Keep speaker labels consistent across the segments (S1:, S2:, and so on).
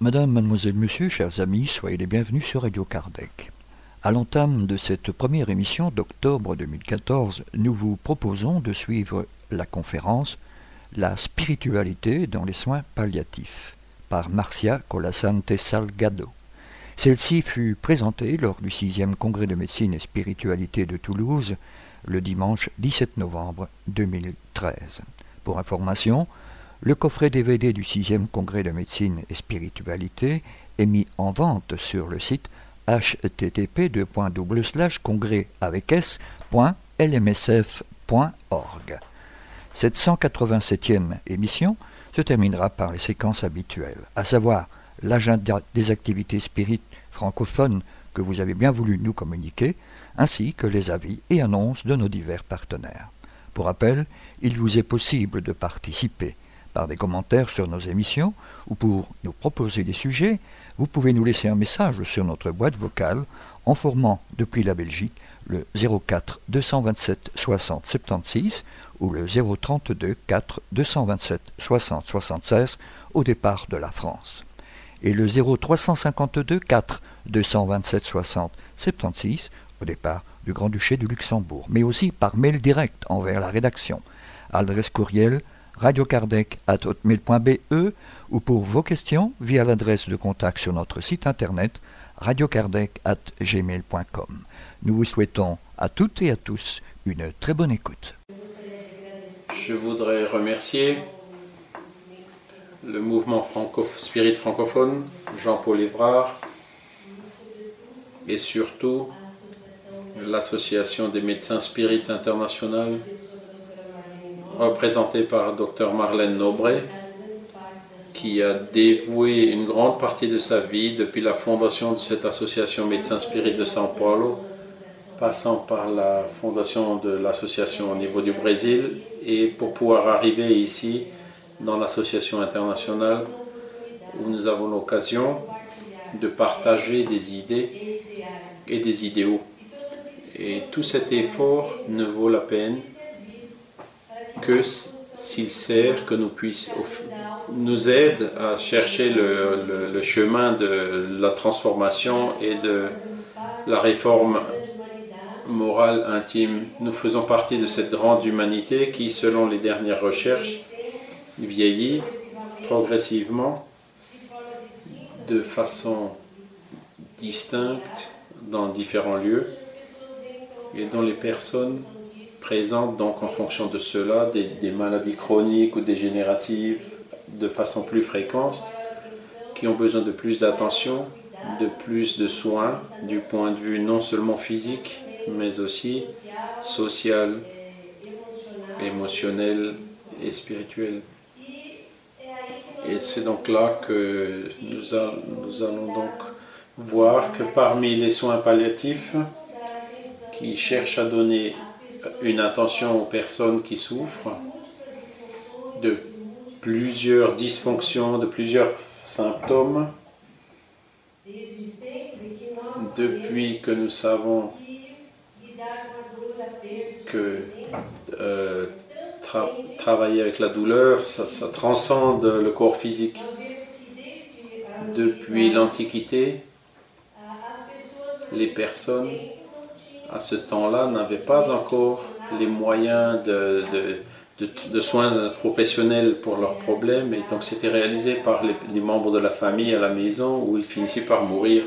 S1: Madame, mademoiselle, monsieur, chers amis, soyez les bienvenus sur Radio Kardec. À l'entame de cette première émission d'octobre 2014, nous vous proposons de suivre la conférence La spiritualité dans les soins palliatifs par Marcia Colasante Salgado. Celle-ci fut présentée lors du 6e congrès de médecine et spiritualité de Toulouse le dimanche 17 novembre 2013. Pour information, le coffret DVD du 6e congrès de médecine et spiritualité est mis en vente sur le site http congrès. Cette 187e émission se terminera par les séquences habituelles, à savoir l'agenda des activités spirites francophones que vous avez bien voulu nous communiquer, ainsi que les avis et annonces de nos divers partenaires. Pour rappel, il vous est possible de participer par des commentaires sur nos émissions ou pour nous proposer des sujets, vous pouvez nous laisser un message sur notre boîte vocale en formant depuis la Belgique le 04 227 60 76 ou le 032 4 227 60 76 au départ de la France et le 0352 4 227 60 76 au départ du Grand-Duché du Luxembourg, mais aussi par mail direct envers la rédaction. Adresse courriel radiocardec.hotmail.be ou pour vos questions via l'adresse de contact sur notre site internet radiocardec.gmail.com. Nous vous souhaitons à toutes et à tous une très bonne écoute.
S2: Je voudrais remercier le mouvement franco spirit francophone, Jean-Paul Évrard, et surtout l'association des médecins spirites internationales représenté par Dr Marlène Nobret, qui a dévoué une grande partie de sa vie depuis la fondation de cette association Médecins Spirit de São Paulo, passant par la fondation de l'association au niveau du Brésil, et pour pouvoir arriver ici dans l'association internationale où nous avons l'occasion de partager des idées et des idéaux. Et tout cet effort ne vaut la peine que s'il sert, que nous puisse, nous aide à chercher le, chemin de la transformation et de la réforme morale intime. Nous faisons partie de cette grande humanité qui, selon les dernières recherches, vieillit progressivement de façon distincte dans différents lieux et dont les personnes présentent donc en fonction de cela des, maladies chroniques ou dégénératives de façon plus fréquente, qui ont besoin de plus d'attention, de plus de soins du point de vue non seulement physique, mais aussi social, émotionnel et spirituel. Et c'est donc là que nous, nous, allons donc voir que parmi les soins palliatifs qui cherchent à donner une attention aux personnes qui souffrent de plusieurs dysfonctions, de plusieurs symptômes. Depuis que nous savons que euh, travailler avec la douleur, ça, ça transcende le corps physique. Depuis l'Antiquité, les personnes à ce temps-là, n'avaient pas encore les moyens de, soins professionnels pour leurs problèmes. Et donc c'était réalisé par les, membres de la famille à la maison où ils finissaient par mourir.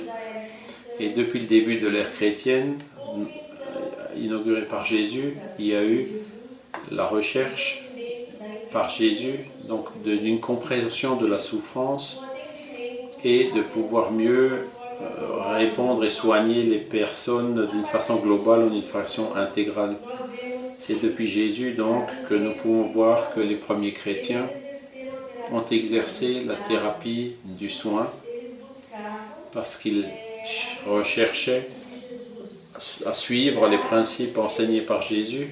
S2: Et depuis le début de l'ère chrétienne, euh, inaugurée par Jésus, il y a eu la recherche par Jésus d'une compréhension de la souffrance et de pouvoir mieux répondre et soigner les personnes d'une façon globale ou d'une façon intégrale. C'est depuis Jésus donc que nous pouvons voir que les premiers chrétiens ont exercé la thérapie du soin parce qu'ils recherchaient à suivre les principes enseignés par Jésus,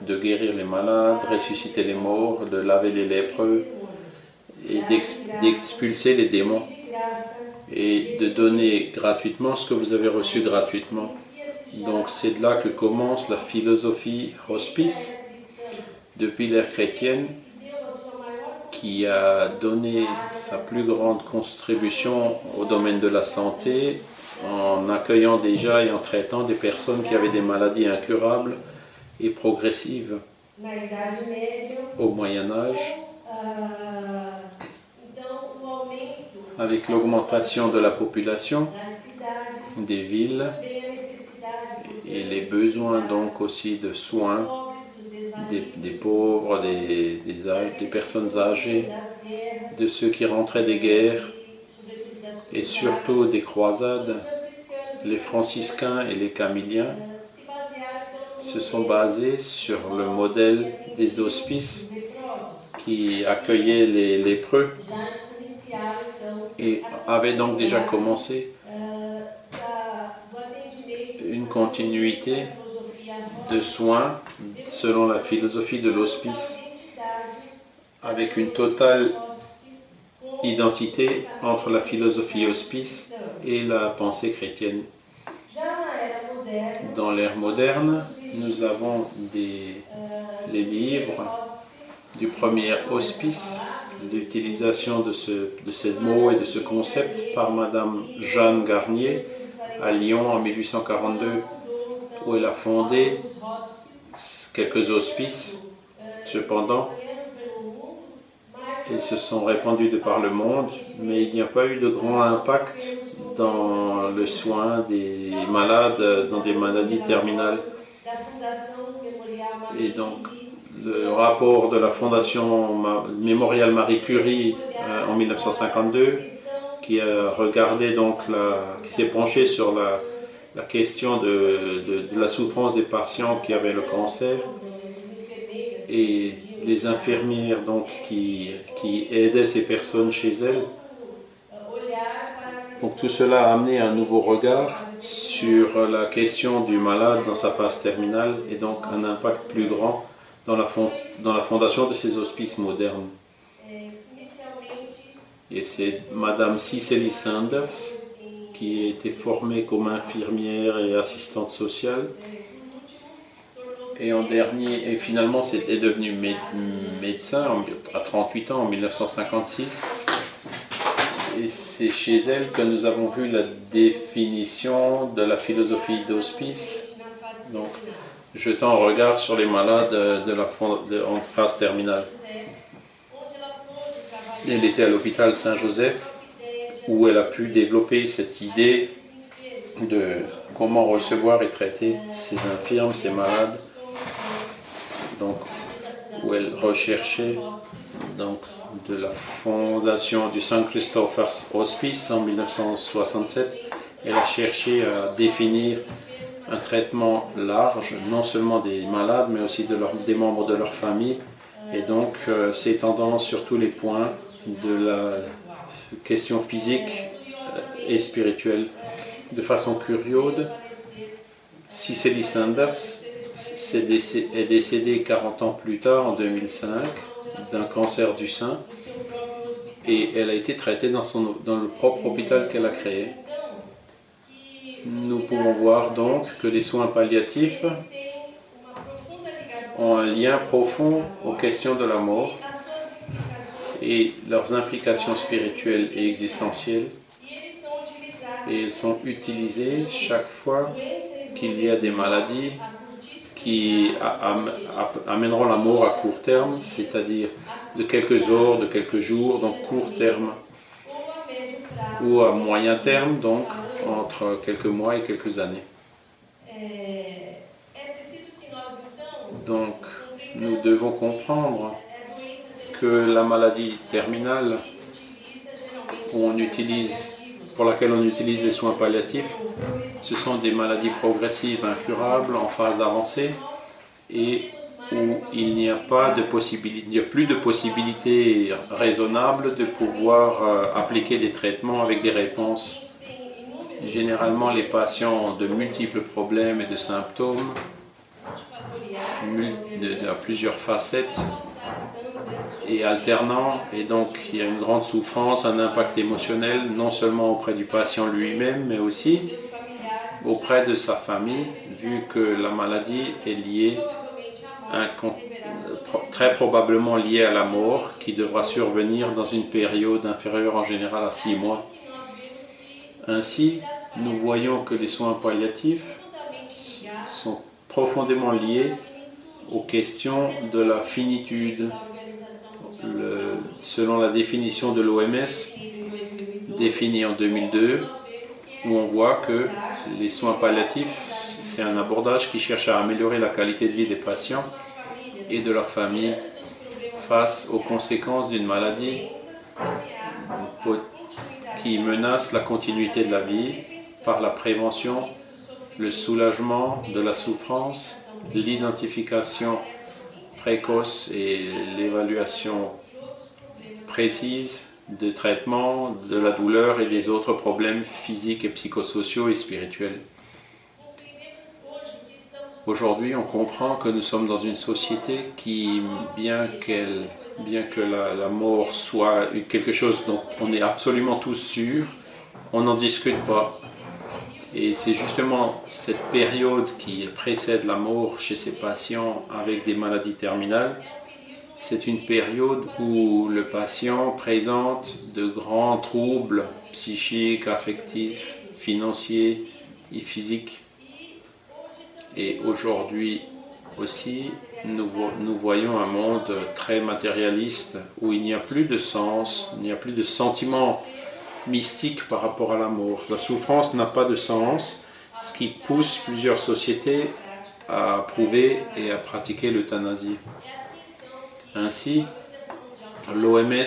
S2: de guérir les malades, ressusciter les morts, de laver les lépreux et d'expulser les démons et de donner gratuitement ce que vous avez reçu gratuitement. Donc c'est de là que commence la philosophie hospice depuis l'ère chrétienne qui a donné sa plus grande contribution au domaine de la santé en accueillant déjà et en traitant des personnes qui avaient des maladies incurables et progressives au Moyen Âge. Avec l'augmentation de la population des villes et les besoins donc aussi de soins des, pauvres, des, personnes âgées, de ceux qui rentraient des guerres et surtout des croisades, les franciscains et les camiliens se sont basés sur le modèle des hospices qui accueillaient les lépreux et avaient donc déjà commencé une continuité de soins selon la philosophie de l'hospice avec une totale identité entre la philosophie hospice et la pensée chrétienne. Dans l'ère moderne, nous avons des, les livres du premier hospice, l'utilisation de ce, de ces mots et de ce concept par Madame Jeanne Garnier à Lyon en 1842, où elle a fondé quelques hospices. Cependant, ils se sont répandus de par le monde, mais il n'y a pas eu de grand impact dans le soin des malades, dans des maladies terminales. Et donc, le rapport de la Fondation Mémorial Marie Curie euh, en 1952, qui a regardé donc qui s'est penché sur la, question de, de, la souffrance des patients qui avaient le cancer et les infirmières donc, qui, qui aidaient ces personnes chez elles. Donc tout cela a amené un nouveau regard sur la question du malade dans sa phase terminale et donc un impact plus grand dans la, fondation de ces hospices modernes. Et c'est Madame Cicely Sanders qui a été formée comme infirmière et assistante sociale et en dernier, et finalement, est devenu médecin à 38 ans en 1956. Et c'est chez elle que nous avons vu la définition de la philosophie d'hospice. Donc, jetant un regard sur les malades de la en phase terminale. Elle était à l'hôpital Saint-Joseph où elle a pu développer cette idée de comment recevoir et traiter ces infirmes, ces malades donc, où elle recherchait donc, de la fondation du Saint Christopher's Hospice en 1967. Elle a cherché à définir un traitement large, non seulement des malades, mais aussi de des membres de leur famille, et donc euh, sur tous les points de la question physique euh, et spirituelle. De façon curieuse, Cicely Sanders est décédée 40 ans plus tard, en 2005, d'un cancer du sein. Et elle a été traitée dans, son, dans le propre hôpital qu'elle a créé. Nous pouvons voir donc que les soins palliatifs ont un lien profond aux questions de la mort et leurs implications spirituelles et existentielles. Et ils sont utilisés chaque fois qu'il y a des maladies qui amèneront la mort à court terme, c'est-à-dire de quelques heures, de quelques jours, donc court terme, ou à moyen terme, donc entre quelques mois et quelques années. Donc nous devons comprendre que la maladie terminale où on utilise, pour laquelle on utilise les soins palliatifs ce sont des maladies progressives incurables en phase avancée et où il n'y a pas de possibilité, il a plus de possibilité raisonnable de pouvoir euh, appliquer des traitements avec des réponses. Généralement, les patients ont de multiples problèmes et de symptômes, à plusieurs facettes et alternant. Et donc il y a une grande souffrance, un impact émotionnel, non seulement auprès du patient lui-même, mais aussi auprès de sa famille, vu que la maladie est liée, très probablement liée à la mort, qui devra survenir dans une période inférieure en général à six mois. Ainsi, nous voyons que les soins palliatifs sont profondément liés aux questions de la finitude. selon la définition de l'OMS, définie en 2002, où on voit que les soins palliatifs, c'est un abordage qui cherche à améliorer la qualité de vie des patients et de leur famille face aux conséquences d'une maladie qui menace la continuité de la vie par la prévention, le soulagement de la souffrance, l'identification précoce et l'évaluation précise de traitement de la douleur et des autres problèmes physiques et psychosociaux et spirituels. Aujourd'hui, on comprend que nous sommes dans une société qui, bien, qu'elle, bien que la, mort soit quelque chose dont on est absolument tous sûrs, on n'en discute pas. Et c'est justement cette période qui précède la mort chez ces patients avec des maladies terminales c'est une période où le patient présente de grands troubles psychiques, affectifs, financiers et physiques. Et aujourd'hui aussi, nous, voyons un monde très matérialiste où il n'y a plus de sens, il n'y a plus de sentiment mystique par rapport à la mort. La souffrance n'a pas de sens, ce qui pousse plusieurs sociétés à prouver et à pratiquer l'euthanasie. Ainsi, l'OMS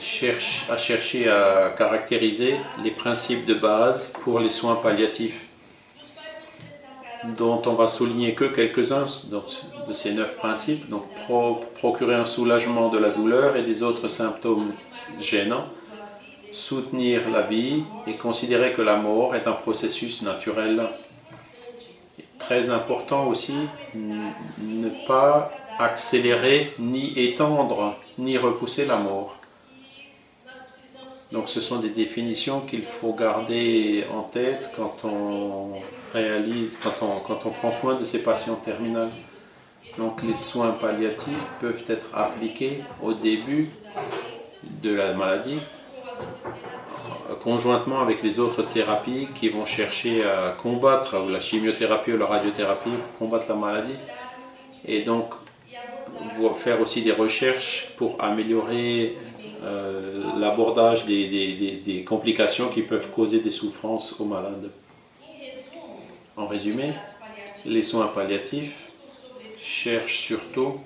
S2: cherche, a cherché à caractériser les principes de base pour les soins palliatifs, dont on va souligner que quelques-uns de ces neuf principes, donc procurer un soulagement de la douleur et des autres symptômes gênants, soutenir la vie et considérer que la mort est un processus naturel. Très important aussi, ne pas accélérer, ni étendre, ni repousser la mort. Donc ce sont des définitions qu'il faut garder en tête quand on réalise, quand on, quand on prend soin de ces patients terminaux. Donc les soins palliatifs peuvent être appliqués au début de la maladie, conjointement avec les autres thérapies qui vont chercher à combattre, la chimiothérapie ou la radiothérapie, pour combattre la maladie. Et donc faire aussi des recherches pour améliorer euh, l'abordage des, complications qui peuvent causer des souffrances aux malades. En résumé, les soins palliatifs cherchent surtout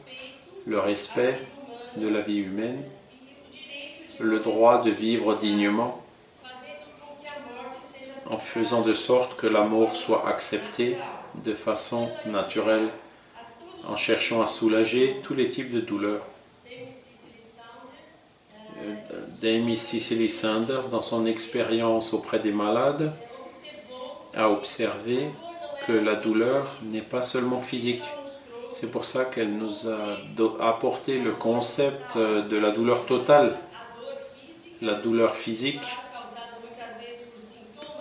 S2: le respect de la vie humaine, le droit de vivre dignement, en faisant de sorte que la mort soit acceptée de façon naturelle en cherchant à soulager tous les types de douleurs. Damie Cicely Sanders, dans son expérience auprès des malades, a observé que la douleur n'est pas seulement physique. C'est pour ça qu'elle nous a apporté le concept de la douleur totale. La douleur physique,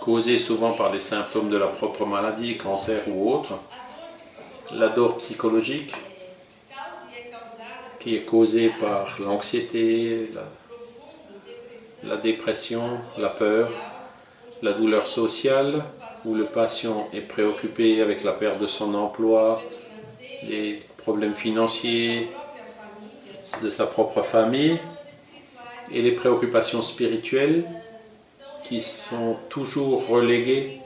S2: causée souvent par des symptômes de la propre maladie, cancer ou autre, la douleur psychologique qui est causée par l'anxiété, la, dépression, la peur, la douleur sociale où le patient est préoccupé avec la perte de son emploi, les problèmes financiers de sa propre famille et les préoccupations spirituelles qui sont toujours reléguées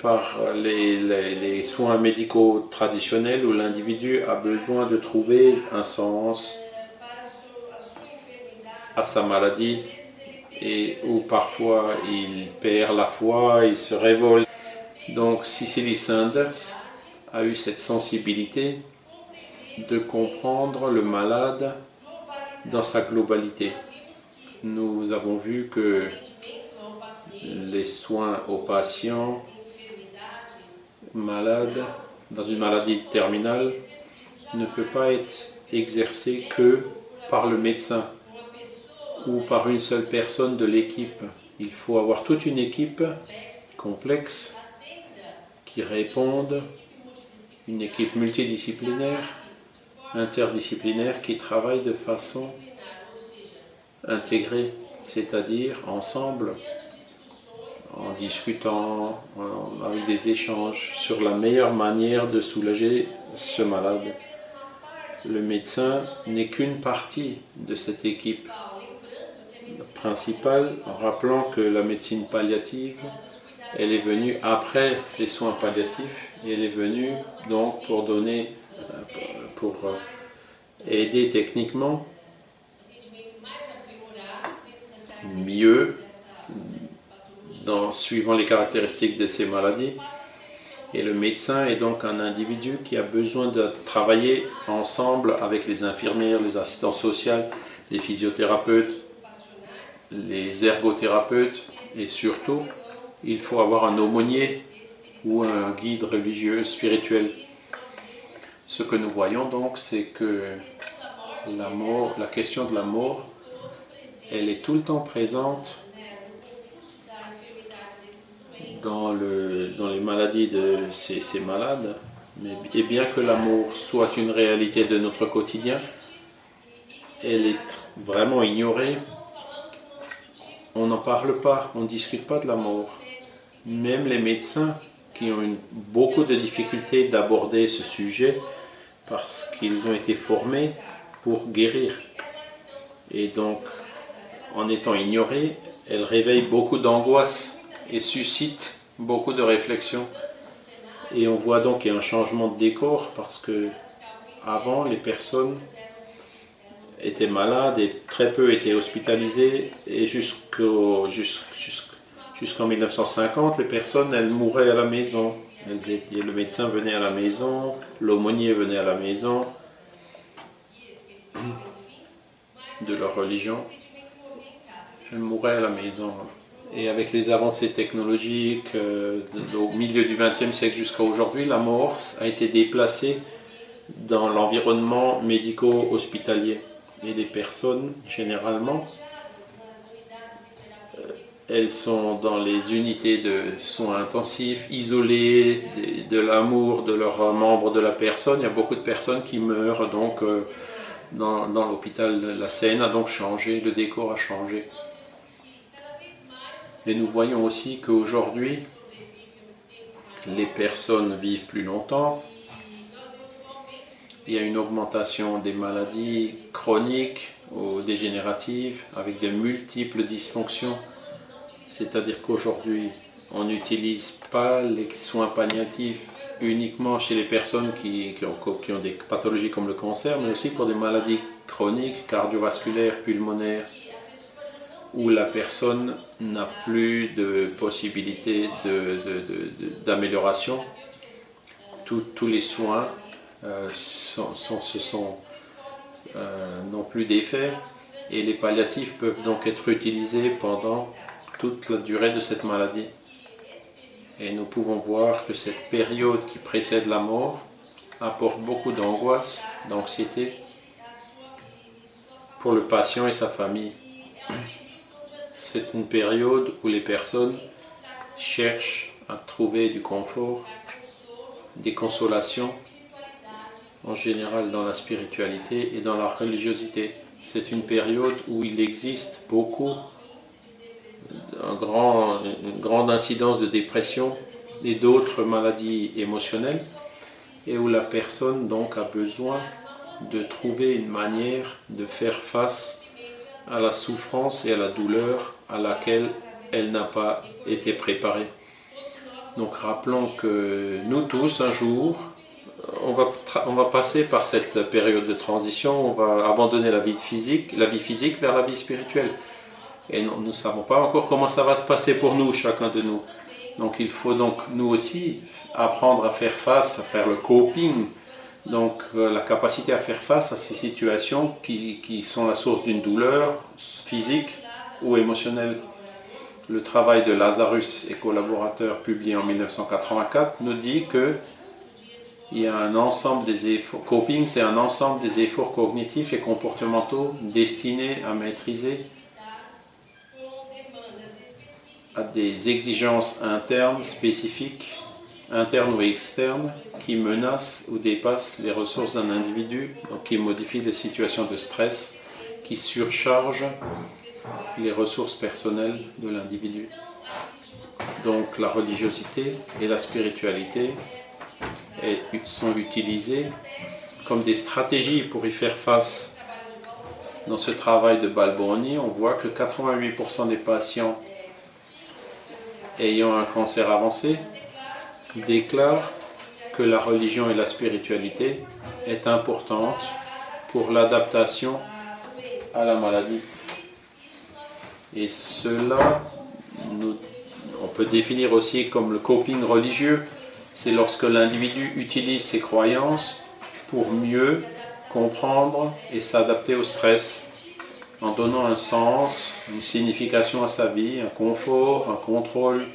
S2: par les, soins médicaux traditionnels où l'individu a besoin de trouver un sens à sa maladie et où parfois il perd la foi, il se révolte. Donc Cicely Sanders a eu cette sensibilité de comprendre le malade dans sa globalité. Nous avons vu que les soins aux patients malade, dans une maladie terminale, ne peut pas être exercé que par le médecin ou par une seule personne de l'équipe. Il faut avoir toute une équipe complexe qui réponde, une équipe multidisciplinaire, interdisciplinaire qui travaille de façon intégrée, c'est-à-dire ensemble, en discutant, avec des échanges sur la meilleure manière de soulager ce malade. Le médecin n'est qu'une partie de cette équipe principale, rappelant que la médecine palliative, elle est venue après les soins palliatifs et elle est venue donc pour donner, euh, pour euh, aider techniquement mieux dans, suivant les caractéristiques de ces maladies. Et le médecin est donc un individu qui a besoin de travailler ensemble avec les infirmières, les assistants sociaux, les physiothérapeutes, les ergothérapeutes et surtout, il faut avoir un aumônier ou un guide religieux, spirituel. Ce que nous voyons donc, c'est que la la question de la mort, elle est tout le temps présente dans, le, dans les maladies de ces, ces malades. Et bien que l'amour soit une réalité de notre quotidien, elle est vraiment ignorée. On n'en parle pas, on ne discute pas de la mort. Même les médecins qui ont beaucoup de difficultés d'aborder ce sujet parce qu'ils ont été formés pour guérir. Et donc, en étant ignorés, elle réveille beaucoup d'angoisse et suscite beaucoup de réflexions. Et on voit donc qu'il y a un changement de décor parce que avant les personnes étaient malades et très peu étaient hospitalisées et jusqu'en 1950 les personnes elles mouraient à la maison. Le médecin venait à la maison, l'aumônier venait à la maison de leur religion. Elles mouraient à la maison. Et avec les avancées technologiques euh, au milieu du XXe siècle jusqu'à aujourd'hui, la mort a été déplacée dans l'environnement médico-hospitalier. Et les personnes, généralement, elles sont dans les unités de soins intensifs, isolées de, l'amour de leurs membres de la personne. Il y a beaucoup de personnes qui meurent donc euh, dans, dans l'hôpital. La scène a donc changé, le décor a changé. Et nous voyons aussi qu'aujourd'hui, les personnes vivent plus longtemps. Il y a une augmentation des maladies chroniques ou dégénératives avec de multiples dysfonctions. C'est-à-dire qu'aujourd'hui, on n'utilise pas les soins palliatifs uniquement chez les personnes qui, ont, des pathologies comme le cancer, mais aussi pour des maladies chroniques, cardiovasculaires, pulmonaires, où la personne n'a plus de possibilité d'amélioration. tous les soins euh, euh, n'ont plus d'effet et les palliatifs peuvent donc être utilisés pendant toute la durée de cette maladie. Et nous pouvons voir que cette période qui précède la mort apporte beaucoup d'angoisse, d'anxiété pour le patient et sa famille c'est une période où les personnes cherchent à trouver du confort, des consolations, en général dans la spiritualité et dans la religiosité. C'est une période où il existe beaucoup, une grande incidence de dépression et d'autres maladies émotionnelles, et où la personne donc a besoin de trouver une manière de faire face à la souffrance et à la douleur à laquelle elle n'a pas été préparée. Donc rappelons que nous tous, un jour, on va, on va passer par cette période de transition, on va abandonner la vie, physique, la vie physique vers la vie spirituelle. Et nous ne savons pas encore comment ça va se passer pour nous, chacun de nous. Donc il faut donc nous aussi apprendre à faire face, à faire le coping donc euh, la capacité à faire face à ces situations qui, sont la source d'une douleur physique ou émotionnelle. Le travail de Lazarus et collaborateurs publié en 1984 nous dit que il y a un ensemble des efforts. Coping, c'est un ensemble des efforts cognitifs et comportementaux destinés à maîtriser à des exigences internes spécifiques, internes ou externes, qui menacent ou dépassent les ressources d'un individu, donc qui modifient les situations de stress, qui surchargent les ressources personnelles de l'individu. Donc la religiosité et la spiritualité sont utilisées comme des stratégies pour y faire face. Dans ce travail de Balboni, on voit que 88% des patients ayant un cancer avancé déclarent que la religion et la spiritualité est importante pour l'adaptation à la maladie. Et cela, on peut définir aussi comme le coping religieux, c'est lorsque l'individu utilise ses croyances pour mieux comprendre et s'adapter au stress, en donnant un sens, une signification à sa vie, un confort, un contrôle,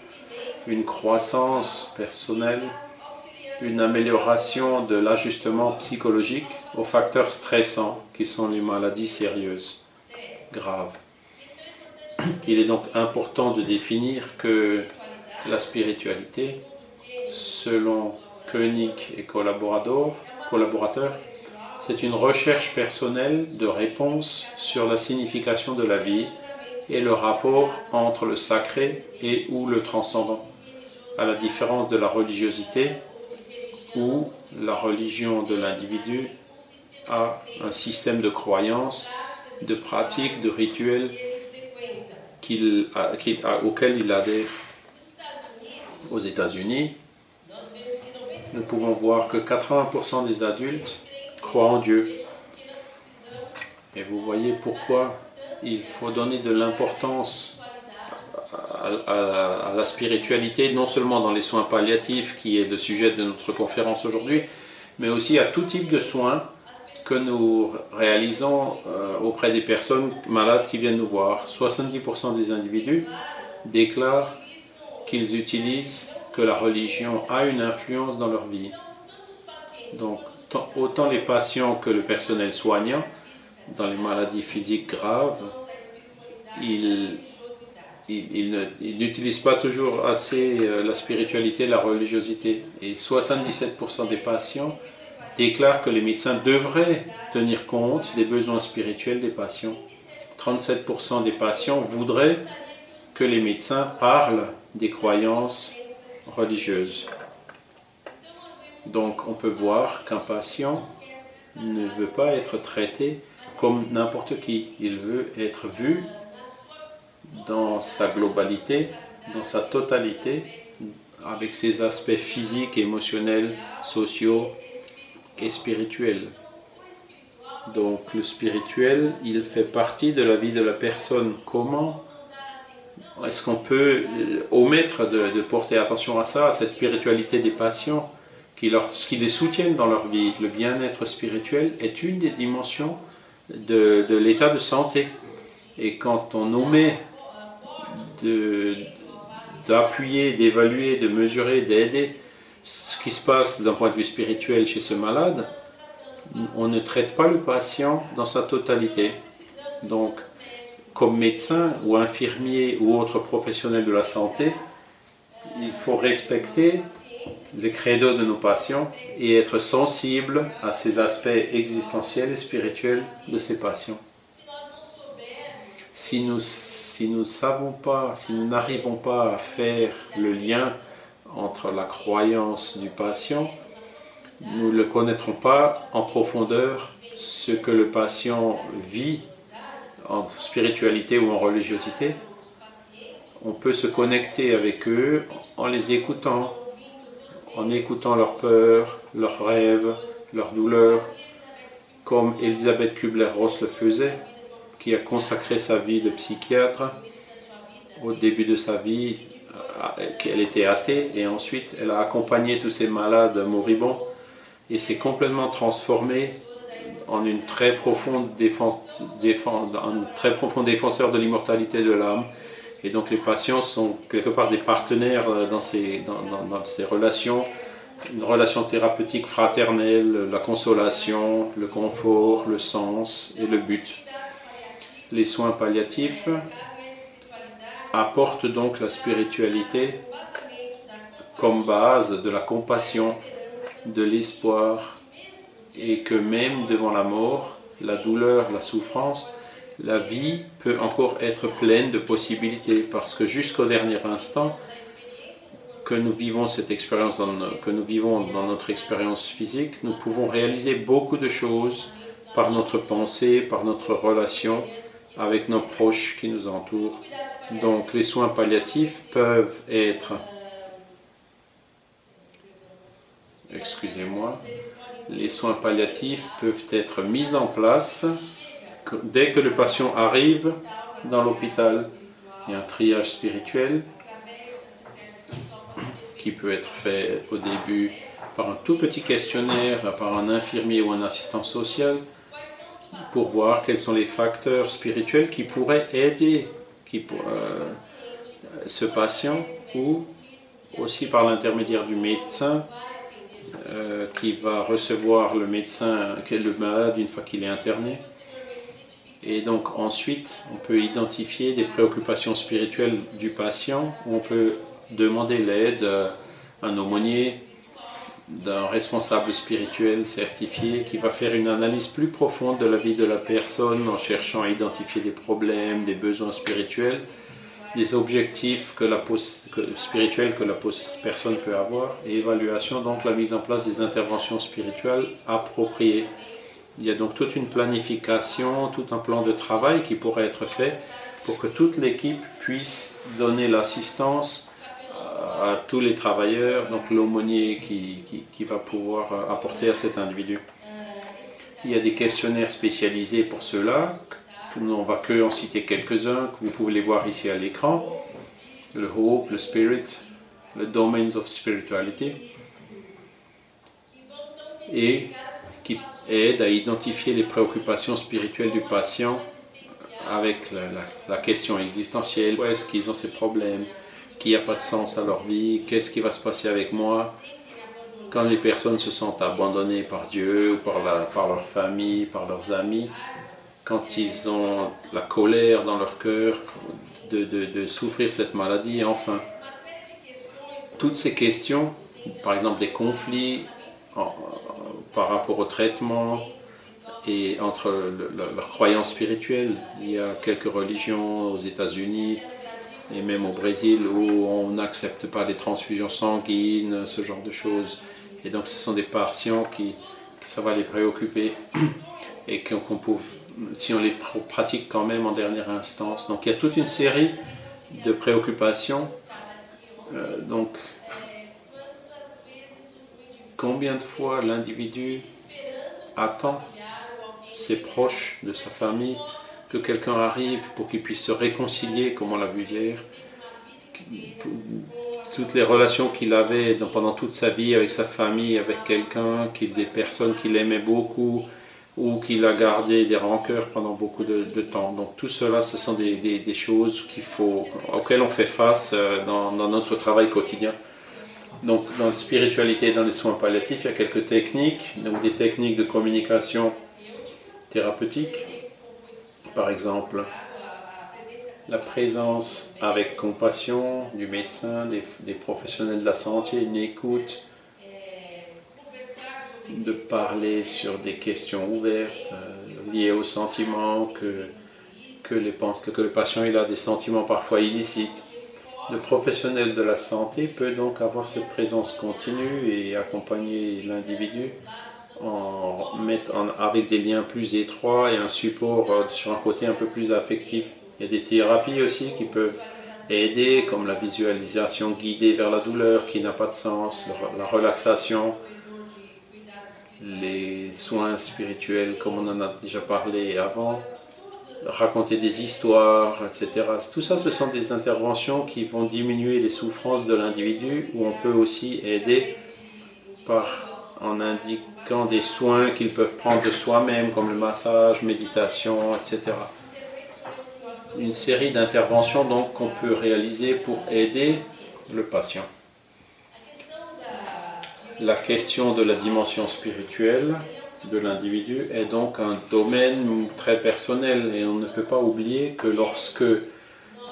S2: une croissance personnelle, une amélioration de l'ajustement psychologique aux facteurs stressants qui sont les maladies sérieuses, graves. Il est donc important de définir que la spiritualité, selon Koenig et collaborateurs, c'est une recherche personnelle de réponse sur la signification de la vie et le rapport entre le sacré et ou le transcendant, à la différence de la religiosité où la religion de l'individu a un système de croyances, de pratiques, de rituels auquel il adhère. Aux États-Unis, nous pouvons voir que 80% des adultes croient en Dieu. Et vous voyez pourquoi il faut donner de l'importance à, la spiritualité, non seulement dans les soins palliatifs, qui est le sujet de notre conférence aujourd'hui, mais aussi à tout type de soins que nous réalisons euh, auprès des personnes malades qui viennent nous voir. 70% des individus déclarent qu'ils utilisent, que la religion a une influence dans leur vie. Donc, autant les patients que le personnel soignant, dans les maladies physiques graves, ils, n'utilisent pas toujours assez euh, la spiritualité, la religiosité. Et 77% des patients déclare que les médecins devraient tenir compte des besoins spirituels des patients. 37% des patients voudraient que les médecins parlent des croyances religieuses. Donc on peut voir qu'un patient ne veut pas être traité comme n'importe qui. Il veut être vu dans sa globalité, dans sa totalité, avec ses aspects physiques, émotionnels, sociaux, et spirituel. Donc le spirituel, il fait partie de la vie de la personne. Comment est-ce qu'on peut euh, omettre de, porter attention à ça, à cette spiritualité des patients? Qui, qui les soutiennent dans leur vie Le bien-être spirituel est une des dimensions de, de l'état de santé. Et quand on omet d'appuyer, d'évaluer, de mesurer, d'aider ce qui se passe d'un point de vue spirituel chez ce malade, on ne traite pas le patient dans sa totalité. Donc, comme médecin ou infirmier ou autre professionnel de la santé, il faut respecter les credos de nos patients et être sensible à ces aspects existentiels et spirituels de ces patients. Si nous si nous savons pas, si nous n'arrivons pas à faire le lien entre la croyance du patient, nous ne connaîtrons pas en profondeur ce que le patient vit en spiritualité ou en religiosité. On peut se connecter avec eux en les écoutant, en écoutant leurs peurs, leurs rêves, leurs douleurs, comme Elisabeth Kubler-Ross le faisait, qui a consacré sa vie de psychiatre au début de sa vie qu'elle était athée et ensuite elle a accompagné tous ces malades moribonds et s'est complètement transformée en une très profonde très profond défenseur de l'immortalité de l'âme. Et donc les patients sont quelque part des partenaires dans ces, dans, ces relations une relation thérapeutique fraternelle, la consolation, le confort, le sens et le but. Les soins palliatifs apportent donc la spiritualité comme base de la compassion, de l'espoir, et que même devant la mort, la douleur, la souffrance, la vie peut encore être pleine de possibilités, parce que jusqu'au dernier instant, que nous vivons cette expérience, que nous vivons dans notre expérience physique, nous pouvons réaliser beaucoup de choses par notre pensée, par notre relation avec nos proches qui nous entourent. Donc les soins palliatifs peuvent être, excusez-moi, les soins palliatifs peuvent être mis en place dès que le patient arrive dans l'hôpital. Il y a un triage spirituel qui peut être fait au début par un tout petit questionnaire, par un infirmier ou un assistant social, pour voir quels sont les facteurs spirituels qui pourraient aider euh, ce patient, ou aussi par l'intermédiaire du médecin, euh, qui va recevoir le médecin, le malade une fois qu'il est interné. Et donc ensuite, on peut identifier des préoccupations spirituelles du patient, on peut demander l'aide à un aumônier, d'un responsable spirituel certifié qui va faire une analyse plus profonde de la vie de la personne en cherchant à identifier des problèmes, des besoins spirituels, des objectifs spirituels que la personne peut avoir et évaluation, donc la mise en place des interventions spirituelles appropriées. Il y a donc toute une planification, tout un plan de travail qui pourrait être fait pour que toute l'équipe puisse donner l'assistance à tous les travailleurs, donc l'aumônier qui, va pouvoir apporter à cet individu. Il y a des questionnaires spécialisés pour cela, on va que en citer quelques-uns, que vous pouvez les voir ici à l'écran. Le Hope, le Spirit, le Domains of Spirituality, et qui aide à identifier les préoccupations spirituelles du patient avec la, question existentielle, où est-ce qu'ils ont ces problèmes, qu'il n'y a pas de sens à leur vie, qu'est-ce qui va se passer avec moi? Quand les personnes se sentent abandonnées par Dieu ou par, leur famille, par leurs amis, quand ils ont la colère dans leur cœur de, souffrir cette maladie, enfin, toutes ces questions, par exemple des conflits par rapport au traitement et entre leurs croyances spirituelles, il y a quelques religions aux États-Unis, et même au Brésil où on n'accepte pas les transfusions sanguines, ce genre de choses. Et donc ce sont des patients qui, ça va les préoccuper et qu'on peut, si on les pratique quand même en dernière instance. Donc il y a toute une série de préoccupations. Euh, donc combien de fois l'individu attend ses proches de sa famille que quelqu'un arrive pour qu'il puisse se réconcilier, comme on l'a vu hier. Toutes les relations qu'il avait pendant toute sa vie avec sa famille, avec quelqu'un, des personnes qu'il aimait beaucoup ou qu'il a gardé des rancœurs pendant beaucoup de, temps. Donc tout cela, ce sont des, choses auxquelles on fait face euh, dans notre travail quotidien. Donc dans la spiritualité, dans les soins palliatifs, il y a quelques techniques, donc des techniques de communication thérapeutique par exemple la présence avec compassion du médecin, des, professionnels de la santé, une écoute, de parler sur des questions ouvertes euh, liées aux sentiments, que, que, le patient a des sentiments parfois illicites. Le professionnel de la santé peut donc avoir cette présence continue et accompagner l'individu en, mettre avec des liens plus étroits et un support euh, sur un côté un peu plus affectif. Il y a des thérapies aussi qui peuvent aider, comme la visualisation guidée vers la douleur qui n'a pas de sens, la relaxation, les soins spirituels comme on en a déjà parlé avant, raconter des histoires, etc. Tout ça, ce sont des interventions qui vont diminuer les souffrances de l'individu, où on peut aussi aider par, en indiquant des soins qu'ils peuvent prendre de soi-même, comme le massage, méditation, etc. Une série d'interventions donc qu'on peut réaliser pour aider le patient. La question de la dimension spirituelle de l'individu est donc un domaine très personnel et on ne peut pas oublier que lorsque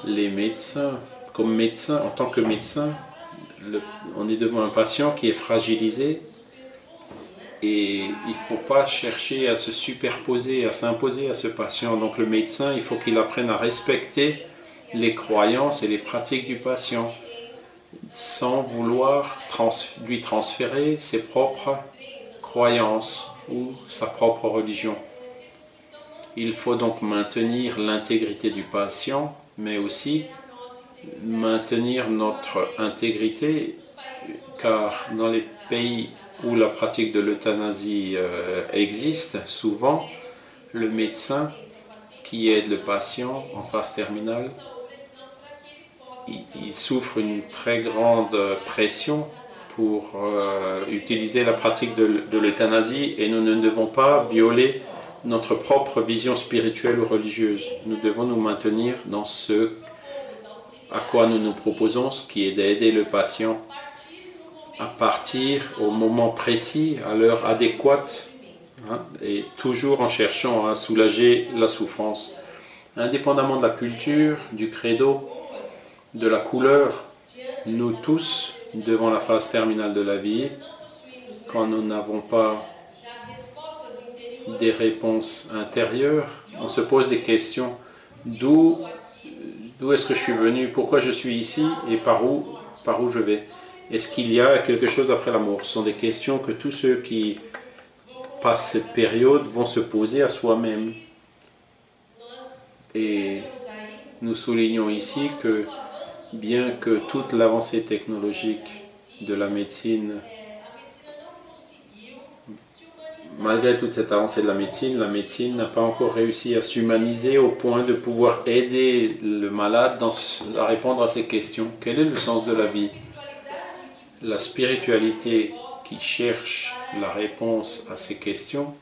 S2: les médecins, comme médecin, en tant que médecin, on est devant un patient qui est fragilisé et il ne faut pas chercher à se superposer, à s'imposer à ce patient. Donc le médecin, il faut qu'il apprenne à respecter les croyances et les pratiques du patient sans vouloir lui transférer ses propres croyances ou sa propre religion. Il faut donc maintenir l'intégrité du patient, mais aussi maintenir notre intégrité, car dans les pays où la pratique de l'euthanasie euh, existe, souvent, le médecin qui aide le patient en phase terminale, il, souffre une très grande pression pour euh, utiliser la pratique de, l'euthanasie et nous ne devons pas violer notre propre vision spirituelle ou religieuse. Nous devons nous maintenir dans ce à quoi nous nous proposons, ce qui est d'aider le patient à partir au moment précis, à l'heure adéquate, hein, et toujours en cherchant à soulager la souffrance. Indépendamment de la culture, du credo, de la couleur, nous tous, devant la phase terminale de la vie, quand nous n'avons pas des réponses intérieures, on se pose des questions. D'où, d'où est-ce que je suis venu, pourquoi je suis ici? Et par où, par où je vais? Est-ce qu'il y a quelque chose après la mort? Ce sont des questions que tous ceux qui passent cette période vont se poser à soi-même. Et nous soulignons ici que bien que toute l'avancée technologique de la médecine malgré toute cette avancée de la médecine, la médecine n'a pas encore réussi à s'humaniser au point de pouvoir aider le malade à répondre à ces questions. Quel est le sens de la vie? La spiritualité qui cherche la réponse à ces questions,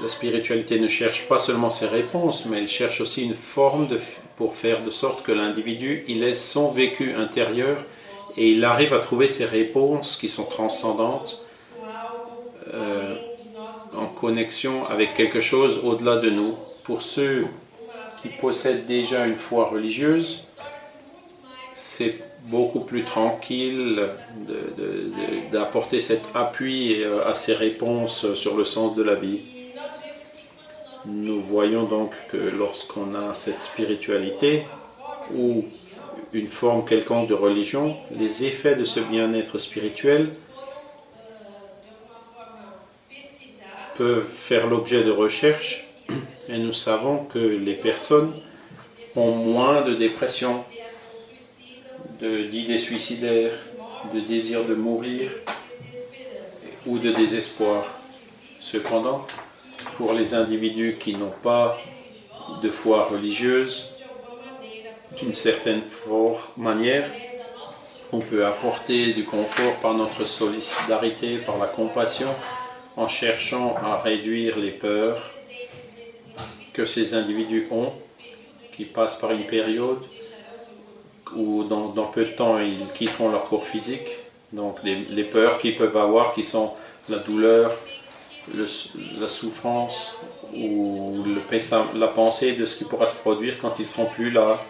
S2: la spiritualité ne cherche pas seulement ses réponses, mais elle cherche aussi une forme pour faire de sorte que l'individu il ait son vécu intérieur et il arrive à trouver ces réponses qui sont transcendantes euh, en connexion avec quelque chose au-delà de nous. Pour ceux qui possèdent déjà une foi religieuse, c'est beaucoup plus tranquille d'apporter cet appui euh, à ces réponses sur le sens de la vie. Nous voyons donc que lorsqu'on a cette spiritualité, ou une forme quelconque de religion, les effets de ce bien-être spirituel peuvent faire l'objet de recherches et nous savons que les personnes ont moins de dépression, d'idées suicidaires, de désir de mourir ou de désespoir. Cependant, pour les individus qui n'ont pas de foi religieuse, d'une certaine manière, on peut apporter du confort par notre solidarité, par la compassion, en cherchant à réduire les peurs que ces individus ont, qui passent par une période où dans, peu de temps ils quitteront leur corps physique. Donc les, peurs qu'ils peuvent avoir, qui sont la douleur, la souffrance ou la pensée de ce qui pourra se produire quand ils seront plus là,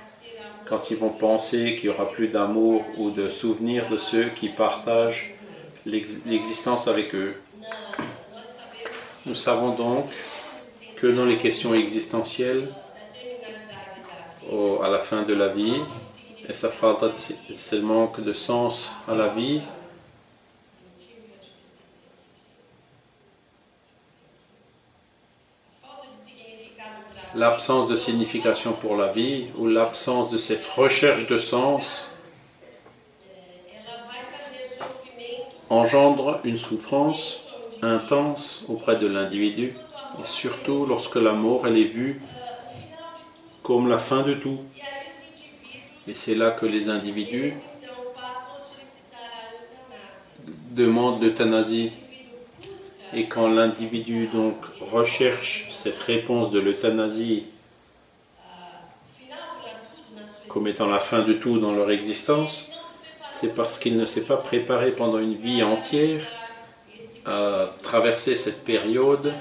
S2: quand ils vont penser qu'il n'y aura plus d'amour ou de souvenirs de ceux qui partagent l'existence avec eux. Nous savons donc que dans les questions existentielles, à la fin de la vie, et ça ce manque de sens à la vie, l'absence de signification pour la vie ou l'absence de cette recherche de sens engendre une souffrance intense auprès de l'individu et surtout lorsque la mort est vue comme la fin de tout. Et c'est là que les individus demandent l'euthanasie et quand l'individu donc recherche cette réponse de l'euthanasie comme étant la fin de tout dans leur existence, c'est parce qu'il ne s'est pas préparé pendant une vie entière à traverser cette période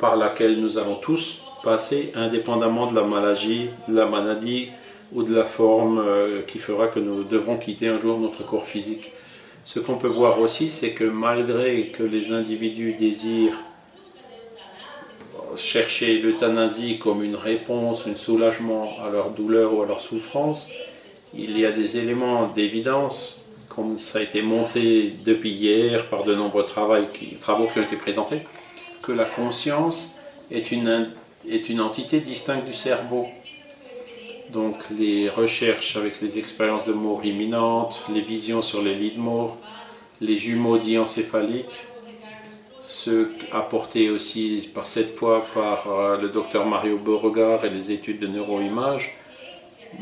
S2: par laquelle nous allons tous passer, indépendamment de la maladie, de la maladie ou de la forme euh, qui fera que nous devrons quitter un jour notre corps physique. Ce qu'on peut voir aussi, c'est que malgré que les individus désirent chercher l'euthanasie comme une réponse, un soulagement à leur douleur ou à leur souffrance, il y a des éléments d'évidence, comme ça a été monté depuis hier par de nombreux travaux qui, ont été présentés, que la conscience est une entité distincte du cerveau. Donc les recherches avec les expériences de mort imminente, les visions sur les lits de mort, les jumeaux diencéphaliques, ceux apportés aussi par cette fois par euh, le docteur Mario Beauregard et les études de neuroimage,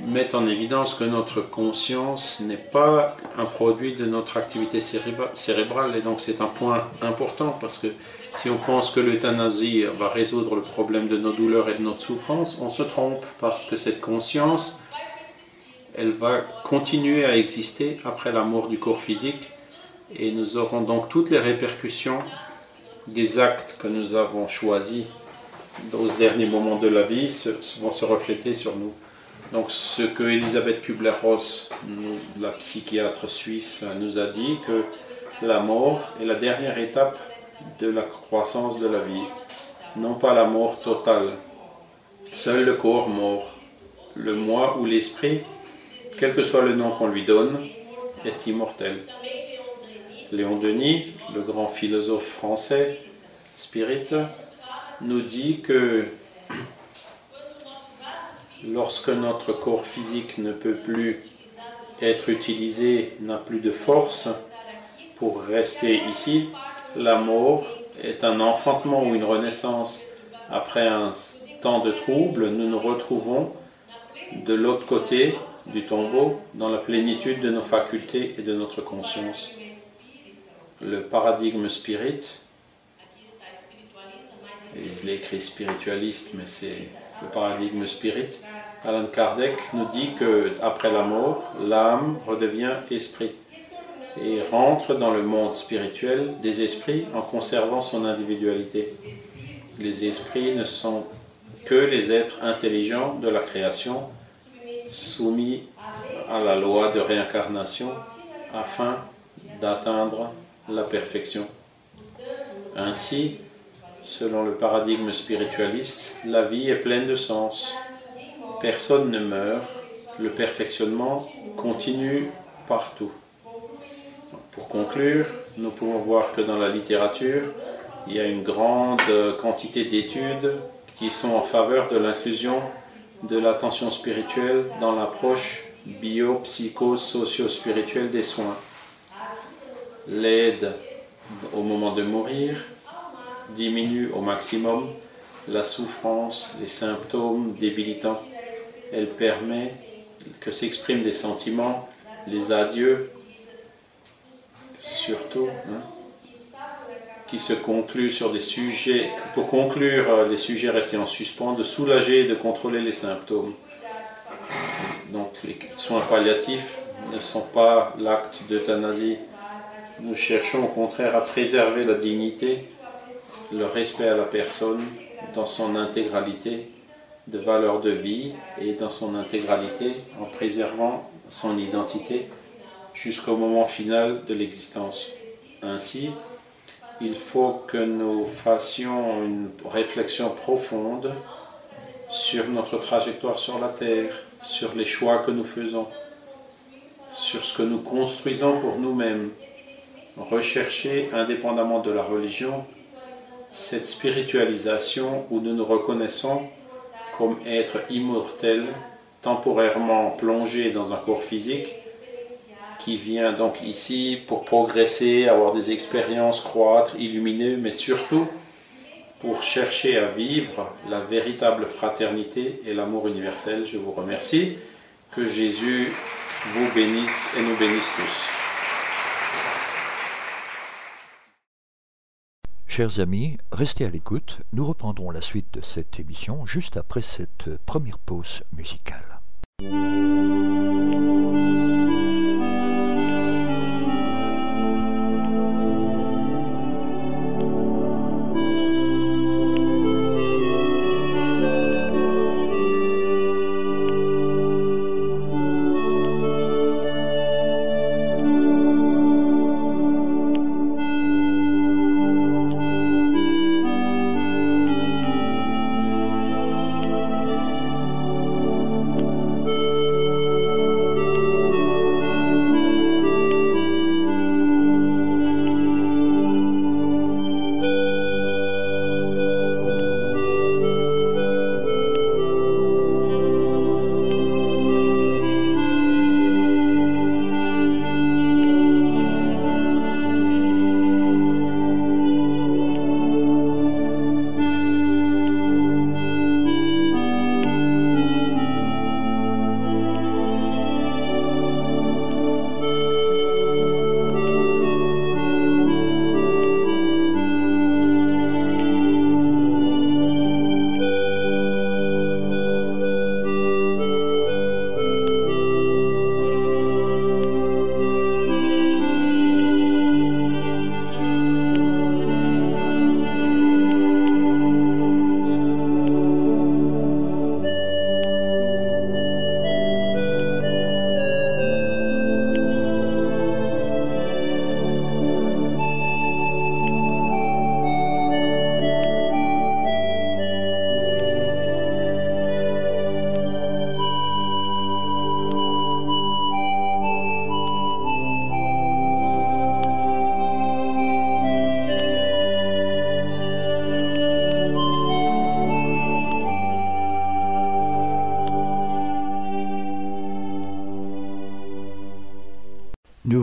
S2: mettent en évidence que notre conscience n'est pas un produit de notre activité cérébrale et donc c'est un point important parce que si on pense que l'euthanasie va résoudre le problème de nos douleurs et de notre souffrance, on se trompe parce que cette conscience, elle va continuer à exister après la mort du corps physique et nous aurons donc toutes les répercussions des actes que nous avons choisis dans ce dernier moment de la vie vont se refléter sur nous. Donc ce que Elisabeth Kubler-Ross, la psychiatre suisse, nous a dit, que la mort est la dernière étape de la croissance de la vie, non pas la mort totale. Seul le corps mort, le moi ou l'esprit, quel que soit le nom qu'on lui donne, est immortel. Léon Denis, le grand philosophe français, spirit, nous dit que lorsque notre corps physique ne peut plus être utilisé, n'a plus de force pour rester ici, la mort est un enfantement ou une renaissance. Après un temps de trouble, nous nous retrouvons de l'autre côté du tombeau dans la plénitude de nos facultés et de notre conscience. Le paradigme spirit, et je l'ai écrit spiritualiste, mais c'est le paradigme spirit, Alan Kardec nous dit que après la mort, l'âme redevient esprit et rentre dans le monde spirituel des esprits en conservant son individualité. Les esprits ne sont que les êtres intelligents de la création, soumis à la loi de réincarnation afin d'atteindre la perfection. Ainsi, selon le paradigme spiritualiste, la vie est pleine de sens personne ne meurt, le perfectionnement continue partout. Pour conclure, nous pouvons voir que dans la littérature, il y a une grande quantité d'études qui sont en faveur de l'inclusion de l'attention spirituelle dans l'approche bio-psycho-socio-spirituelle des soins. L'aide au moment de mourir diminue au maximum la souffrance, les symptômes débilitants elle permet que s'expriment des sentiments, les adieux, surtout, hein, qui se concluent sur des sujets, pour conclure euh, les sujets restés en suspens, de soulager et de contrôler les symptômes. Donc les soins palliatifs ne sont pas l'acte d'euthanasie. Nous cherchons au contraire à préserver la dignité, le respect à la personne dans son intégralité de valeur de vie et dans son intégralité en préservant son identité jusqu'au moment final de l'existence. Ainsi, il faut que nous fassions une réflexion profonde sur notre trajectoire sur la Terre, sur les choix que nous faisons, sur ce que nous construisons pour nous-mêmes. Rechercher, indépendamment de la religion, cette spiritualisation où nous nous reconnaissons comme être immortel, temporairement plongé dans un corps physique, qui vient donc ici pour progresser, avoir des expériences, croître, illuminer, mais surtout pour chercher à vivre la véritable fraternité et l'amour universel. Je vous remercie. Que Jésus vous bénisse et nous bénisse tous.
S1: Chers amis, restez à l'écoute, nous reprendrons la suite de cette émission juste après cette première pause musicale.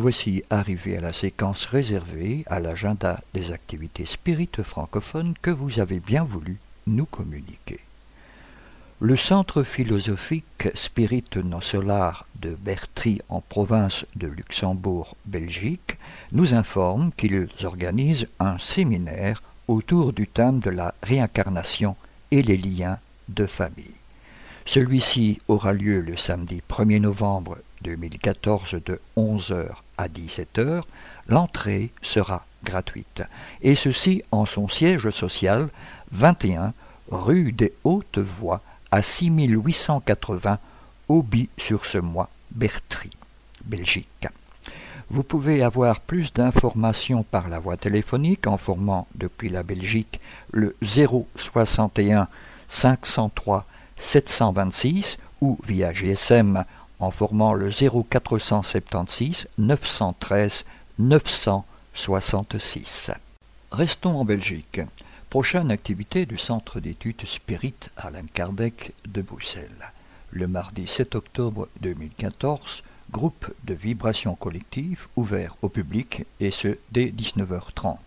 S1: Voici arrivés à la séquence réservée à l'agenda des activités spirites francophones que vous avez bien voulu nous communiquer. Le centre philosophique Spirit Solar de Bertry en province de Luxembourg, Belgique, nous informe qu'ils organisent un séminaire autour du thème de la réincarnation et les liens de famille. Celui-ci aura lieu le samedi 1er novembre 2014 de 11h à 17h. L'entrée sera gratuite. Et ceci en son siège social 21 rue des Hautes Voies à 6880 Auby-sur-ce-Mois, Bertry, Belgique. Vous pouvez avoir plus d'informations par la voie téléphonique en formant depuis la Belgique le 061 503 726 ou via GSM en formant le 0476 913 966. Restons en Belgique. Prochaine activité du Centre d'études Spirit Alain Kardec de Bruxelles. Le mardi 7 octobre 2014, groupe de vibration collective ouvert au public et ce dès 19h30.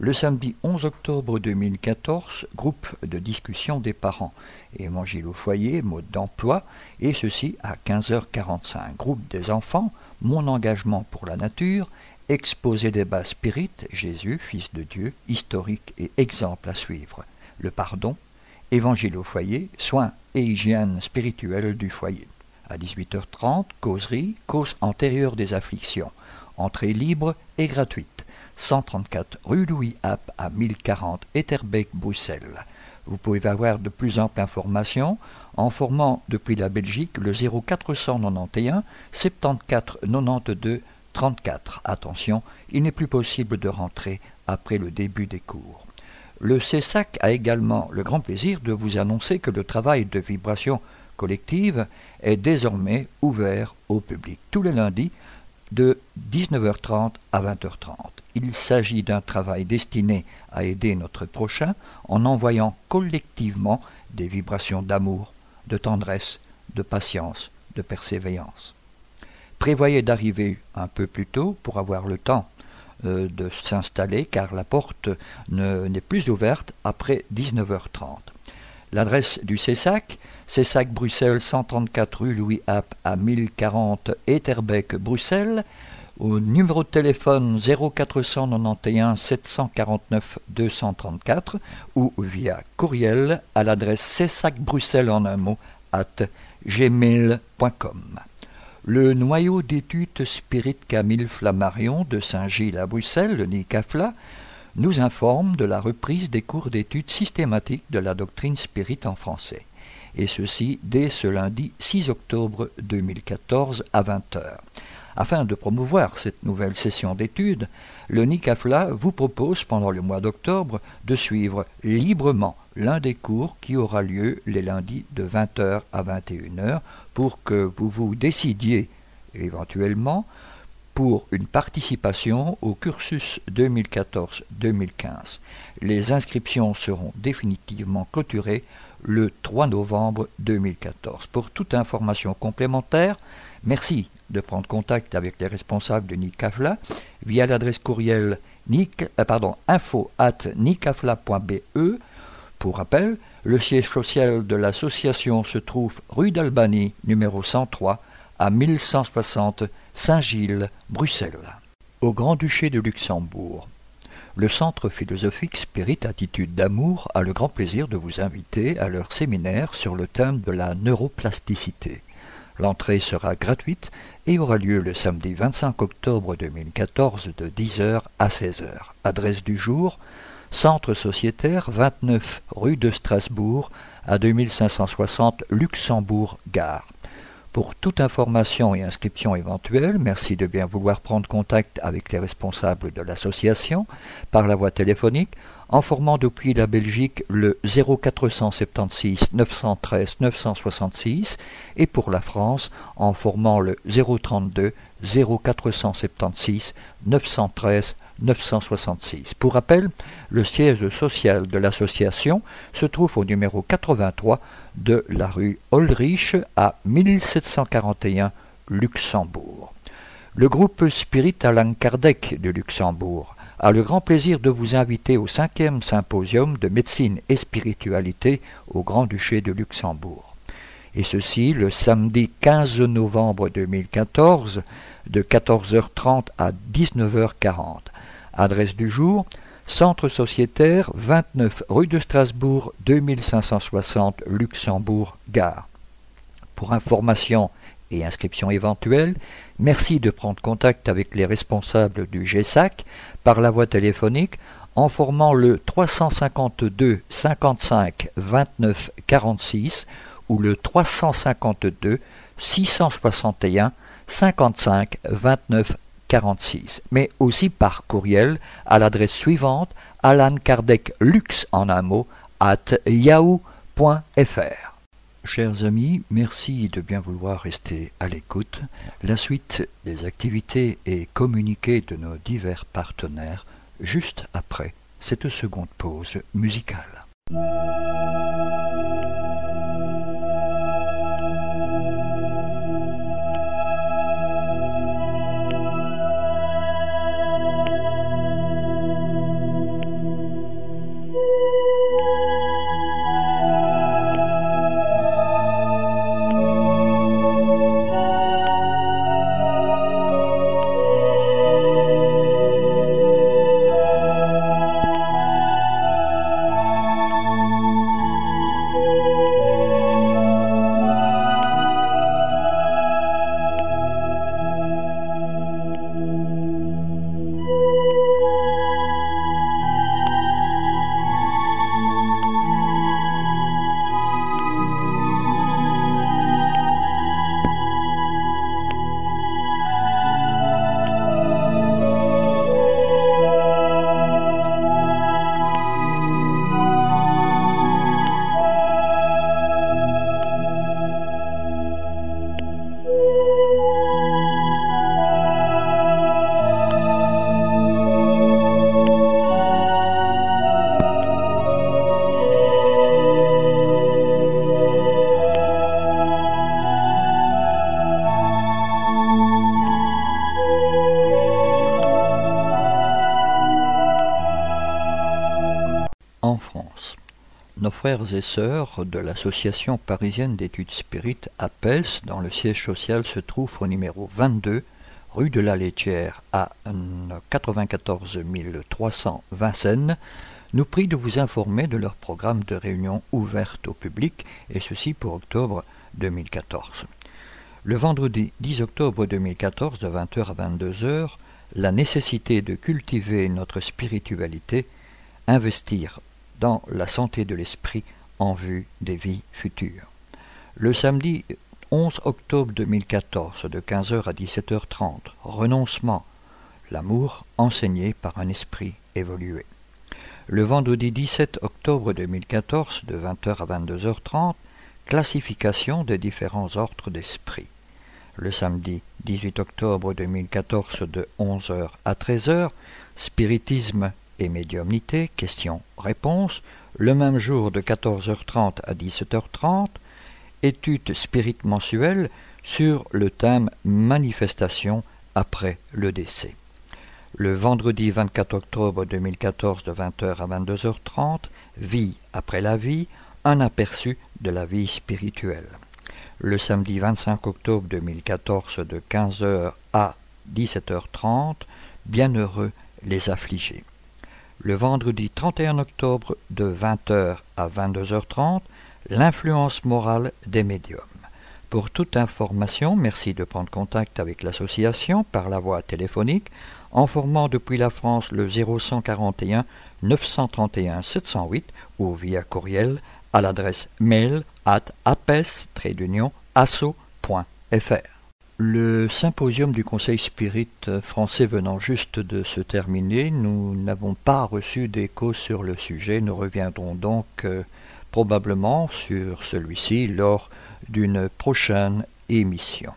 S1: Le samedi 11 octobre 2014, groupe de discussion des parents, évangile au foyer, mode d'emploi, et ceci à 15h45. Groupe des enfants, mon engagement pour la nature, exposé des bas spirites, Jésus, Fils de Dieu, historique et exemple à suivre. Le pardon, évangile au foyer, soins et hygiène spirituelle du foyer. À 18h30, causerie, cause antérieure des afflictions. Entrée libre et gratuite. 134 rue Louis App à 1040 Etterbeek, Bruxelles. Vous pouvez avoir de plus amples informations en formant depuis la Belgique le 0491 74 92 34. Attention, il n'est plus possible de rentrer après le début des cours. Le CESAC a également le grand plaisir de vous annoncer que le travail de vibration collective est désormais ouvert au public tous les lundis de 19h30 à 20h30. Il s'agit d'un travail destiné à aider notre prochain en envoyant collectivement des vibrations d'amour, de tendresse, de patience, de persévérance. Prévoyez d'arriver un peu plus tôt pour avoir le temps euh, de s'installer car la porte n'est plus ouverte après 19h30. L'adresse du CESAC, CESAC Bruxelles 134 rue Louis App à 1040 Etterbeek, Bruxelles, au numéro de téléphone 0491 749 234 ou via courriel à l'adresse cesacbruxelles en un mot at gmail.com. Le noyau d'études Spirit Camille Flammarion de Saint-Gilles à Bruxelles, le NICAFLA, nous informe de la reprise des cours d'études systématiques de la doctrine spirit en français, et ceci dès ce lundi 6 octobre 2014 à 20h. Afin de promouvoir cette nouvelle session d'études, le NICAFLA vous propose pendant le mois d'octobre de suivre librement l'un des cours qui aura lieu les lundis de 20h à 21h pour que vous vous décidiez éventuellement pour une participation au cursus 2014-2015. Les inscriptions seront définitivement clôturées le 3 novembre 2014. Pour toute information complémentaire, merci de prendre contact avec les responsables de NICAFLA via l'adresse courriel euh, info at nicafla.be. Pour rappel, le siège social de l'association se trouve rue d'Albanie, numéro 103, à 1160 Saint-Gilles, Bruxelles. Au Grand-Duché de Luxembourg, le Centre philosophique Spirit Attitude d'amour a le grand plaisir de vous inviter à leur séminaire sur le thème de la neuroplasticité. L'entrée sera gratuite et aura lieu le samedi 25 octobre 2014 de 10h à 16h. Adresse du jour Centre sociétaire 29 rue de Strasbourg à 2560 Luxembourg Gare. Pour toute information et inscription éventuelle, merci de bien vouloir prendre contact avec les responsables de l'association par la voie téléphonique en formant depuis la Belgique le 0476 913 966 et pour la France en formant le 032 0476 913 966. Pour rappel, le siège social de l'association se trouve au numéro 83 de la rue Ulrich à 1741 Luxembourg. Le groupe Spirit Alain Kardec de Luxembourg a le grand plaisir de vous inviter au cinquième symposium de médecine et spiritualité au Grand-Duché de Luxembourg. Et ceci le samedi 15 novembre 2014 de 14h30 à 19h40. Adresse du jour Centre sociétaire 29 rue de Strasbourg 2560 Luxembourg Gare. Pour information et inscription éventuelle, merci de prendre contact avec les responsables du GSAC par la voie téléphonique en formant le 352 55 29 46 ou le 352 661 55 29 46, mais aussi par courriel à l'adresse suivante Alan Kardec Lux en un mot at yahoo.fr. Chers amis, merci de bien vouloir rester à l'écoute. La suite des activités et communiqués de nos divers partenaires juste après cette seconde pause musicale. Frères et sœurs de l'association parisienne d'études spirites APES, dont le siège social se trouve au numéro 22, rue de la Laitière à 94 300 Vincennes, nous prient de vous informer de leur programme de réunion ouverte au public, et ceci pour octobre 2014. Le vendredi 10 octobre 2014, de 20h à 22h, la nécessité de cultiver notre spiritualité, investir dans la santé de l'esprit en vue des vies futures. Le samedi 11 octobre 2014, de 15h à 17h30, renoncement, l'amour enseigné par un esprit évolué. Le vendredi 17 octobre 2014, de 20h à 22h30, classification des différents ordres d'esprit. Le samedi 18 octobre 2014, de 11h à 13h, spiritisme et médiumnité, questions-réponses, le même jour de 14h30 à 17h30, étude spirit mensuelle sur le thème Manifestation après le décès. Le vendredi 24 octobre 2014 de 20h à 22h30, Vie après la vie, un aperçu de la vie spirituelle. Le samedi 25 octobre 2014 de 15h à 17h30, Bienheureux les affligés le vendredi 31 octobre de 20h à 22h30, l'influence morale des médiums. Pour toute information, merci de prendre contact avec l'association par la voie téléphonique en formant depuis la France le 0141 931 708 ou via courriel à l'adresse mail at apes-asso.fr. Le symposium du Conseil Spirit français venant juste de se terminer, nous n'avons pas reçu d'écho sur le sujet. Nous reviendrons donc euh, probablement sur celui-ci lors d'une prochaine émission.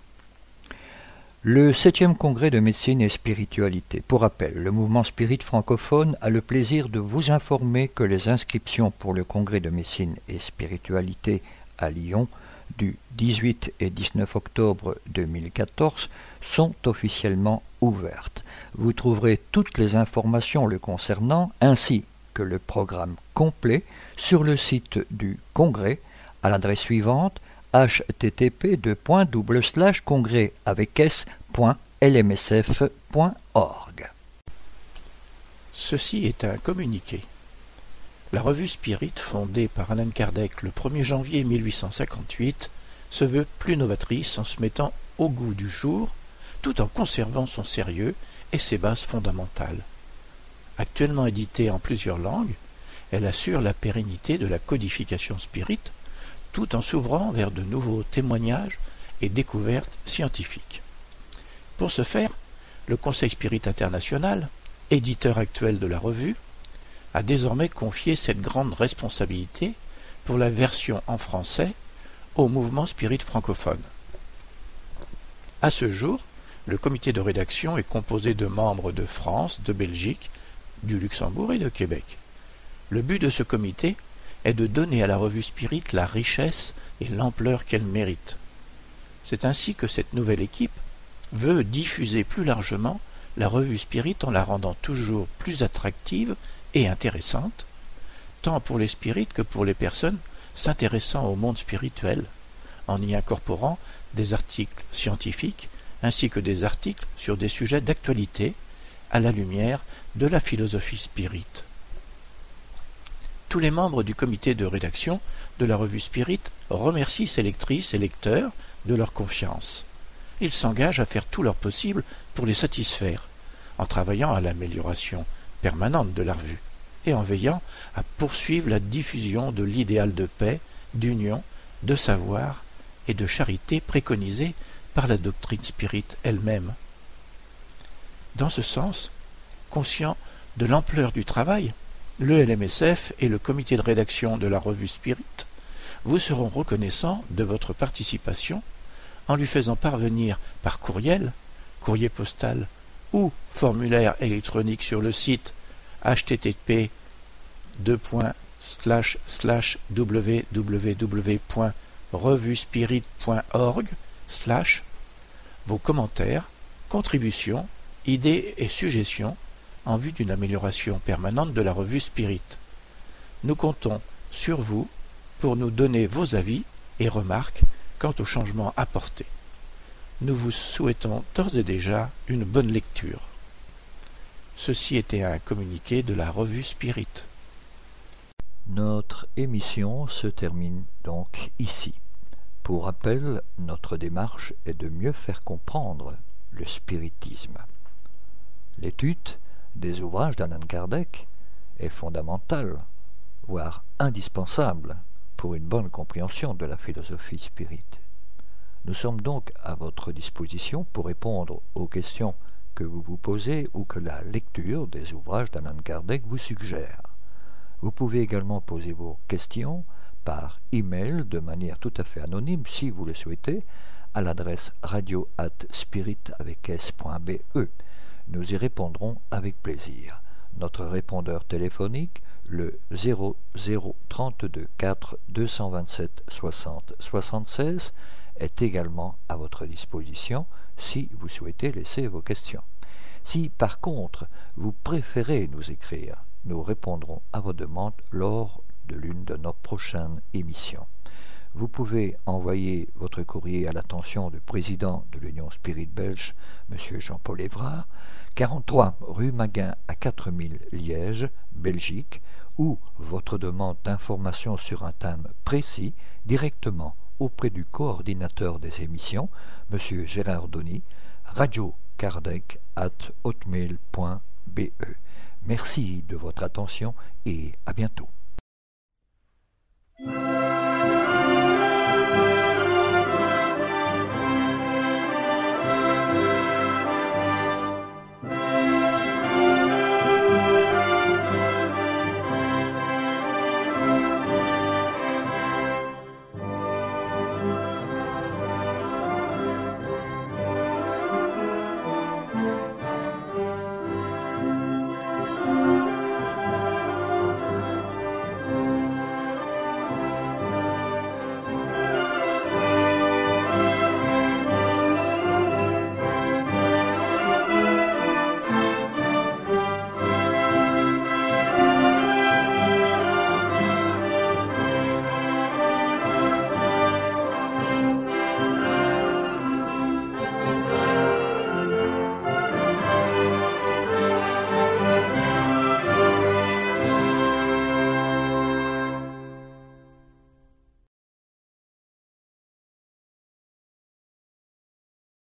S1: Le 7e congrès de médecine et spiritualité. Pour rappel, le mouvement spirit francophone a le plaisir de vous informer que les inscriptions pour le congrès de médecine et spiritualité à Lyon du 18 et 19 octobre 2014 sont officiellement ouvertes. Vous trouverez toutes les informations le concernant ainsi que le programme complet sur le site du Congrès à l'adresse suivante http congrès.
S3: Ceci est un communiqué. La revue Spirit, fondée par Alan Kardec le 1er janvier 1858, se veut plus novatrice en se mettant au goût du jour, tout en conservant son sérieux et ses bases fondamentales. Actuellement éditée en plusieurs langues, elle assure la pérennité de la codification spirit, tout en s'ouvrant vers de nouveaux témoignages et découvertes scientifiques. Pour ce faire, le Conseil Spirit International, éditeur actuel de la revue, a désormais confié cette grande responsabilité pour la version en français au mouvement spirit francophone. À ce jour, le comité de rédaction est composé de membres de France, de Belgique, du Luxembourg et de Québec. Le but de ce comité est de donner à la revue Spirit la richesse et l'ampleur qu'elle mérite. C'est ainsi que cette nouvelle équipe veut diffuser plus largement la revue Spirit en la rendant toujours plus attractive et intéressante, tant pour les spirites que pour les personnes s'intéressant au monde spirituel, en y incorporant des articles scientifiques ainsi que des articles sur des sujets d'actualité à la lumière de la philosophie spirit. Tous les membres du comité de rédaction de la revue Spirit remercient ses lectrices et lecteurs de leur confiance. Ils s'engagent à faire tout leur possible pour les satisfaire, en travaillant à l'amélioration permanente de la revue et en veillant à poursuivre la diffusion de l'idéal de paix, d'union, de savoir et de charité préconisé par la doctrine spirite elle-même. Dans ce sens, conscient de l'ampleur du travail, le LMSF et le comité de rédaction de la revue Spirit vous seront reconnaissants de votre participation en lui faisant parvenir par courriel, courrier postal ou formulaire électronique sur le site http www.revuespirit.org vos commentaires, contributions, idées et suggestions en vue d'une amélioration permanente de la revue Spirit. Nous comptons sur vous pour nous donner vos avis et remarques quant aux changements apportés. Nous vous souhaitons d'ores et déjà une bonne lecture. Ceci était un communiqué de la revue Spirit.
S1: Notre émission se termine donc ici. Pour rappel, notre démarche est de mieux faire comprendre le spiritisme. L'étude des ouvrages d'Alan Kardec est fondamentale, voire indispensable pour une bonne compréhension de la philosophie spirite. Nous sommes donc à votre disposition pour répondre aux questions que vous vous posez ou que la lecture des ouvrages d'Alan Kardec vous suggère. Vous pouvez également poser vos questions par email de manière tout à fait anonyme si vous le souhaitez à l'adresse radio spirit avec s.be. Nous y répondrons avec plaisir. Notre répondeur téléphonique, le 0032 4 227 60 76, est également à votre disposition si vous souhaitez laisser vos questions. Si par contre vous préférez nous écrire, nous répondrons à vos demandes lors de l'une de nos prochaines émissions. Vous pouvez envoyer votre courrier à l'attention du président de l'Union Spirit Belge, M. Jean-Paul Évrard, 43 rue Maguin à 4000 Liège, Belgique, ou votre demande d'information sur un thème précis directement auprès du coordinateur des émissions, M. Gérard Donny, radiocardec.hotmail.be. Merci de votre attention et à bientôt.